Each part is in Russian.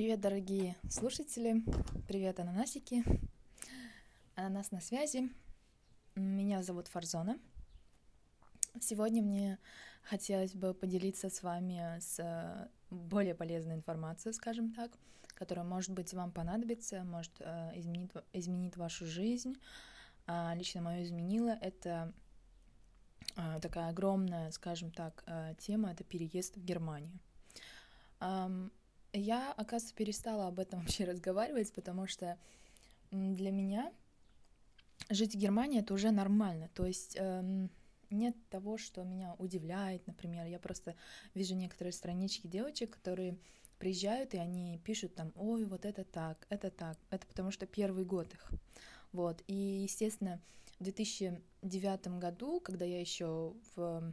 Привет, дорогие слушатели. Привет, ананасики. Ананас на связи. Меня зовут Фарзона. Сегодня мне хотелось бы поделиться с вами с э, более полезной информацией, скажем так, которая, может быть, вам понадобится, может э, изменить, изменить вашу жизнь. А, лично мою изменила. Это а, такая огромная, скажем так, э, тема — это переезд в Германию. Я, оказывается, перестала об этом вообще разговаривать, потому что для меня жить в Германии это уже нормально. То есть эм, нет того, что меня удивляет, например. Я просто вижу некоторые странички девочек, которые приезжают, и они пишут там, ой, вот это так, это так. Это потому что первый год их. Вот. И, естественно, в 2009 году, когда я еще в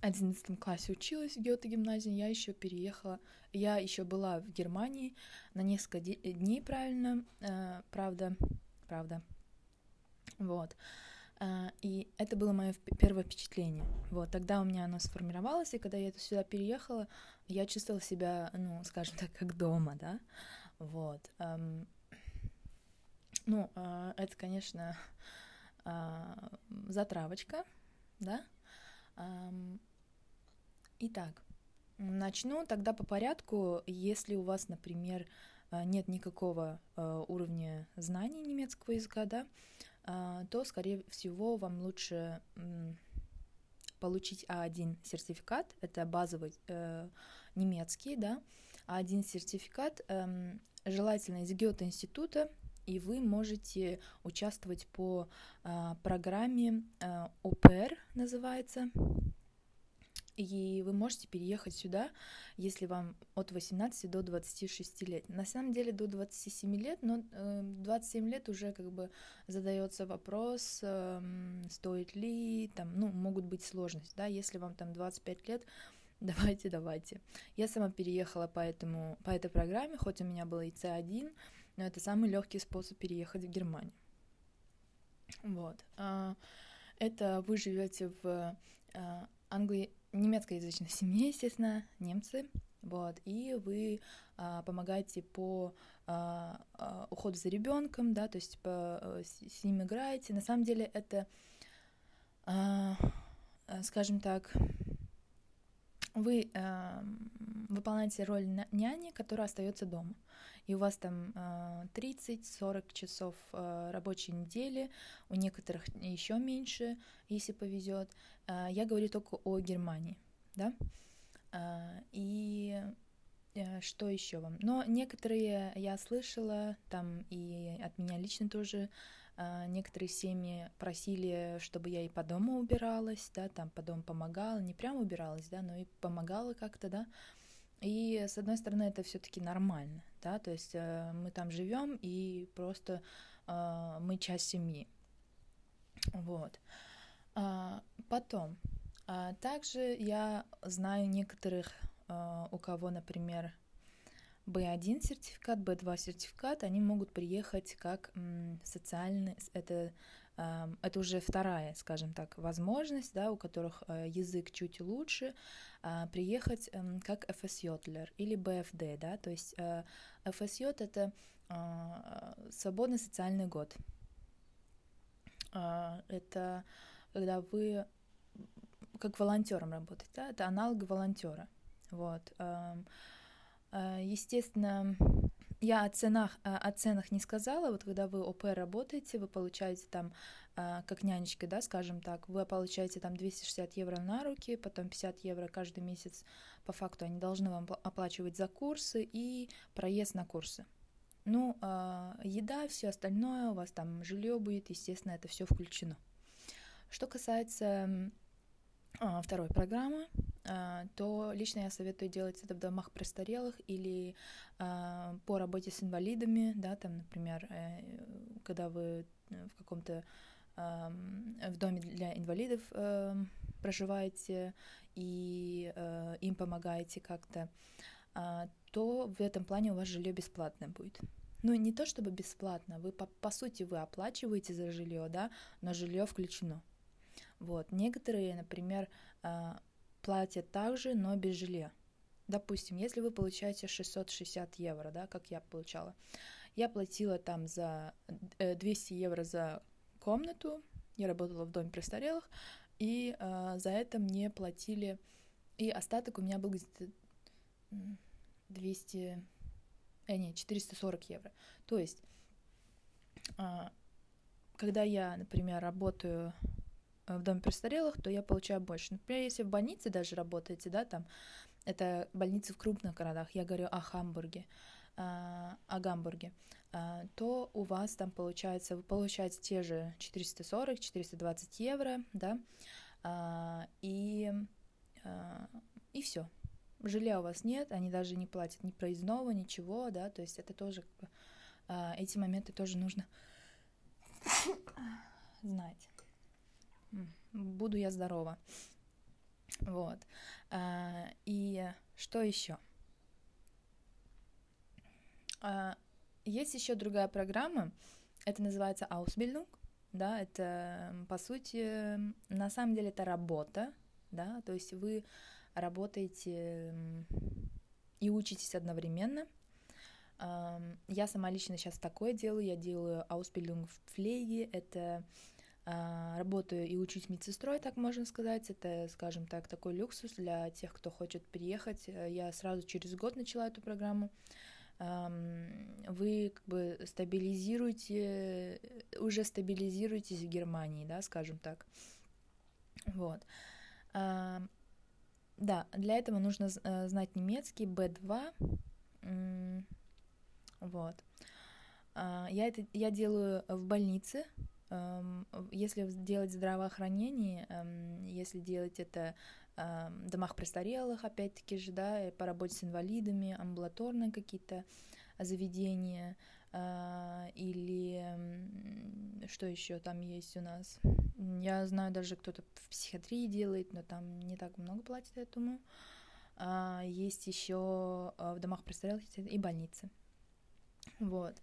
одиннадцатом классе училась в Гёте-гимназии, я еще переехала, я еще была в Германии на несколько дней, правильно, э, правда, правда, вот. Э, и это было мое первое впечатление. Вот, тогда у меня оно сформировалось, и когда я сюда переехала, я чувствовала себя, ну, скажем так, как дома, да, вот. Эм, ну, э, это, конечно, э, затравочка, да, эм, Итак, начну тогда по порядку. Если у вас, например, э, нет никакого э, уровня знаний немецкого языка, да, э, то, скорее всего, вам лучше получить А1 сертификат, это базовый немецкий, да, А1 сертификат, эм, желательно из Гёте-института, и вы можете участвовать по программе ОПР, называется, и вы можете переехать сюда, если вам от 18 до 26 лет. На самом деле до 27 лет, но 27 э, лет уже как бы задается вопрос, эм, стоит ли, там, ну, могут быть сложности, да, если вам там 25 лет, давайте, давайте. Я сама переехала по, этому, по этой программе, хоть у меня было и C1, но это самый легкий способ переехать в Германию. Вот. А, это вы живете в э, Англии немецкоязычной семье, естественно, немцы, вот, и вы а, помогаете по а, а, уходу за ребенком, да, то есть по, а, с, с ним играете. На самом деле это, а, скажем так, вы а, выполняете роль няни, которая остается дома. И у вас там 30-40 часов рабочей недели, у некоторых еще меньше, если повезет. Я говорю только о Германии, да. И э, что еще вам? Но некоторые я слышала, там и от меня лично тоже некоторые семьи просили, чтобы я и по дому убиралась, да, там по дому помогала, не прям убиралась, да, но и помогала как-то, да, и с одной стороны это все-таки нормально, да, то есть э, мы там живем и просто э, мы часть семьи, вот. А, потом, а, также я знаю некоторых, э, у кого, например, B1 сертификат, B2 сертификат, они могут приехать как социальный, это это уже вторая, скажем так, возможность, да, у которых э, язык чуть лучше, а, приехать эм, как FSJлер или BFD, да, то есть FSJ это а, свободный социальный год. А, это когда вы как волонтером работаете, да, это аналог волонтера. Вот. Э, естественно, я о ценах, э, о ценах не сказала. Вот когда вы ОП работаете, вы получаете там, э, как нянечка, да, скажем так, вы получаете там 260 евро на руки, потом 50 евро каждый месяц. По факту они должны вам оплачивать за курсы и проезд на курсы. Ну, еда, все остальное, у вас там жилье будет, естественно, это все включено. Что касается второй программы, а, то лично я советую делать это в домах престарелых или а, по работе с инвалидами, да, там, например, э, когда вы в каком-то в доме для инвалидов э, проживаете и э, им помогаете как-то, а, то в этом плане у вас жилье бесплатное будет. Ну, не то чтобы бесплатно, вы по, по сути вы оплачиваете за жилье, да, но жилье включено. Вот. Некоторые, например, платят также, но без жилья. допустим, если вы получаете 660 евро, да, как я получала, я платила там за 200 евро за комнату, я работала в доме престарелых, и э, за это мне платили, и остаток у меня был где-то 200, э, нет, 440 евро. То есть, э, когда я, например, работаю в доме престарелых, то я получаю больше. Например, если в больнице даже работаете, да, там, это больницы в крупных городах, я говорю о Хамбурге, а, о Гамбурге, а, то у вас там получается, вы получаете те же 440-420 евро, да, и, и все. Жилья у вас нет, они даже не платят ни проездного, ничего, да, то есть это тоже, эти моменты тоже нужно знать. Буду я здорова. Вот. И что еще? А, есть еще другая программа, это называется Ausbildung, да, это, по сути, на самом деле это работа, да, то есть вы работаете и учитесь одновременно. Я сама лично сейчас такое делаю, я делаю Ausbildung в флейге, это а, работаю и учусь медсестрой, так можно сказать. Это, скажем так, такой люксус для тех, кто хочет приехать. Я сразу через год начала эту программу вы как бы стабилизируете, уже стабилизируетесь в Германии, да, скажем так. Вот. Да, для этого нужно э, знать немецкий B2. Вот. А, я это я делаю в больнице. Если делать здравоохранение, если делать это домах престарелых, опять-таки же, да, по работе с инвалидами, амбулаторные какие-то заведения, а, или что еще там есть у нас. Я знаю, даже кто-то в психиатрии делает, но там не так много платят, я думаю. А, есть еще а, в домах престарелых и больницы. Вот.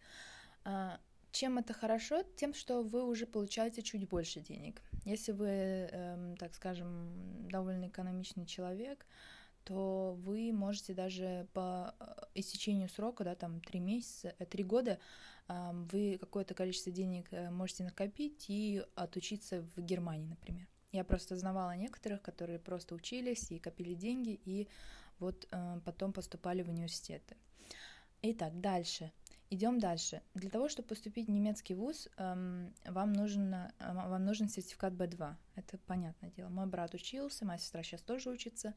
Чем это хорошо? Тем, что вы уже получаете чуть больше денег. Если вы, эм, так скажем, довольно экономичный человек, то вы можете даже по э, истечению срока, да, там три месяца, э, три года, э, вы какое-то количество денег э, можете накопить и отучиться в Германии, например. Я просто знавала некоторых, которые просто учились и копили деньги, и вот э, потом поступали в университеты. Итак, дальше. Идем дальше. Для того, чтобы поступить в немецкий вуз, эм, вам, нужен, э, вам нужен сертификат B2. Это понятное дело. Мой брат учился, моя сестра сейчас тоже учится.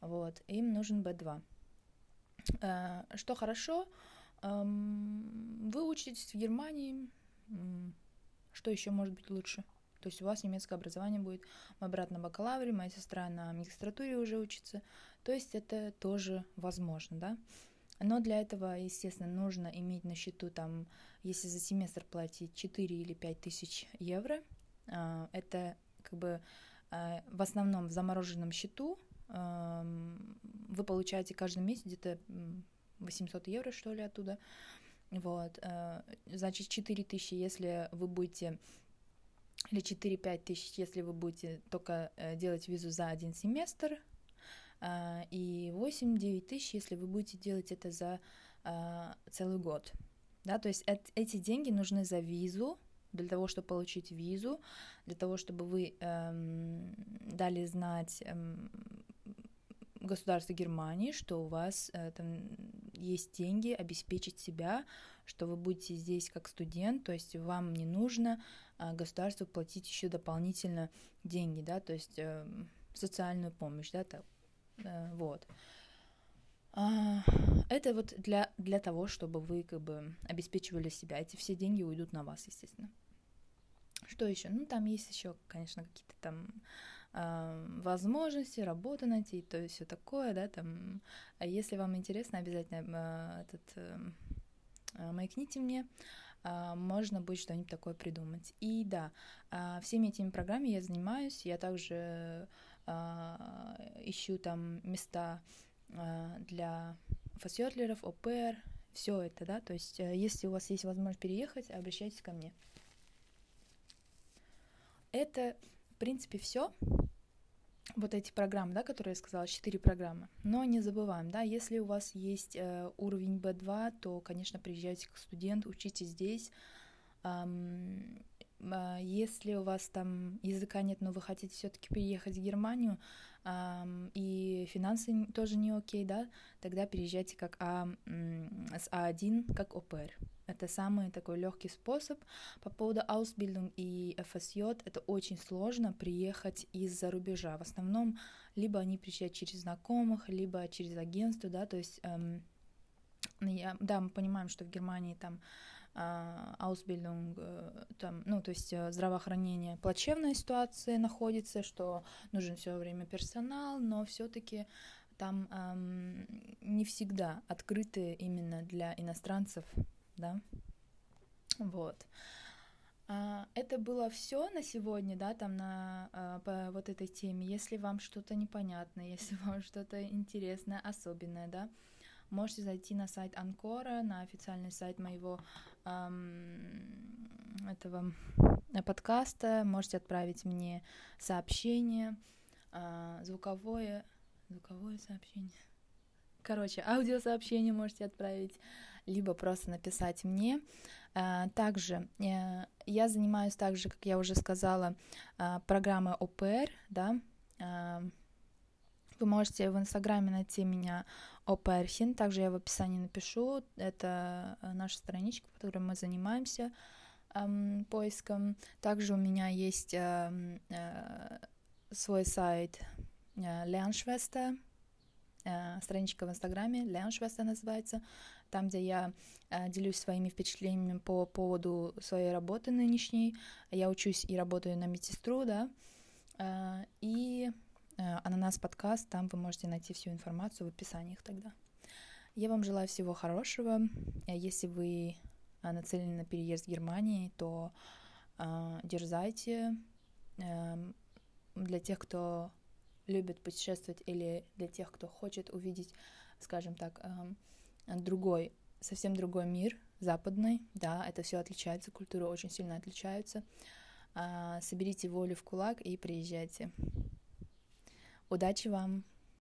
Вот, им нужен B2. Э, что хорошо, эм, вы учитесь в Германии. Что еще может быть лучше? То есть у вас немецкое образование будет. Мой брат на бакалавре, моя сестра на магистратуре уже учится. То есть это тоже возможно, да? Но для этого, естественно, нужно иметь на счету, там, если за семестр платить 4 или 5 тысяч евро, а, это как бы а, в основном в замороженном счету вы получаете каждый месяц где-то 800 евро, что ли, оттуда. Вот, а, значит, 4 тысячи, если вы будете или 4-5 тысяч, если вы будете только э, делать визу за один семестр, и 8-9 тысяч, если вы будете делать это за а, целый год. Да, то есть эти деньги нужны за визу, для того, чтобы получить визу, для того, чтобы вы эм, дали знать эм, государству Германии, что у вас э, там есть деньги обеспечить себя, что вы будете здесь как студент, то есть вам не нужно э, государству платить еще дополнительно деньги, да, то есть э, социальную помощь, да, так, Э, вот. А, это вот для, для того, чтобы вы как бы обеспечивали себя. Эти все деньги уйдут на вас, естественно. Что еще? Ну, там есть еще, конечно, какие-то там э, возможности, работу найти, то есть все такое, да, там. А если вам интересно, обязательно э, этот э, маякните мне, э, можно будет что-нибудь такое придумать. И да, э, всеми этими программами я занимаюсь, я также ищу там места а, для фасьотлеров, ОПР, все это, да, то есть э, если у вас есть возможность переехать, обращайтесь ко мне. Это, в принципе, все. вот эти программы, да, которые я сказала, четыре программы. Но не забываем, да, если у вас есть э, уровень B2, то, конечно, приезжайте как студент, учите здесь. Эм, э, если у вас там языка нет, но вы хотите все-таки переехать в Германию, и финансы тоже не окей, да, тогда переезжайте как А, с А1, как ОПР. Это самый такой легкий способ. По поводу Ausbildung и FSJ, это очень сложно приехать из-за рубежа. В основном либо они приезжают через знакомых, либо через агентство, да, то есть, эм, я, да, мы понимаем, что в Германии там Uh, Ausbildung, uh, там, ну, то есть uh, здравоохранение, плачевная ситуация находится, что нужен все время персонал, но все-таки там um, не всегда открыты именно для иностранцев да. Вот. А, это было все на сегодня, да, там на а, по вот этой теме. Если вам что-то непонятно, если вам что-то интересное, особенное, да, можете зайти на сайт Анкора, на официальный сайт моего эм, этого подкаста, можете отправить мне сообщение, э, звуковое, звуковое сообщение. Короче, аудиосообщение можете отправить либо просто написать мне. А, также э, я занимаюсь также, как я уже сказала, а, программой ОПР, да. Вы можете в Инстаграме найти меня ОПРХИН, также я в описании напишу. Это э, наша страничка, по которой мы занимаемся эм, поиском. Также у меня есть э, э, свой сайт э, Lernschwester, э, страничка в Инстаграме, Lernschwester называется там, где я э, делюсь своими впечатлениями по поводу своей работы нынешней. Я учусь и работаю на медсестру, да, э, и Ананас подкаст, там вы можете найти всю информацию в описаниях тогда. Я вам желаю всего хорошего. Если вы нацелены на переезд в Германии, то э, дерзайте. Э, для тех, кто любит путешествовать или для тех, кто хочет увидеть, скажем так, э, другой, совсем другой мир, западный, да, это все отличается, культуры очень сильно отличаются. А, соберите волю в кулак и приезжайте. Удачи вам!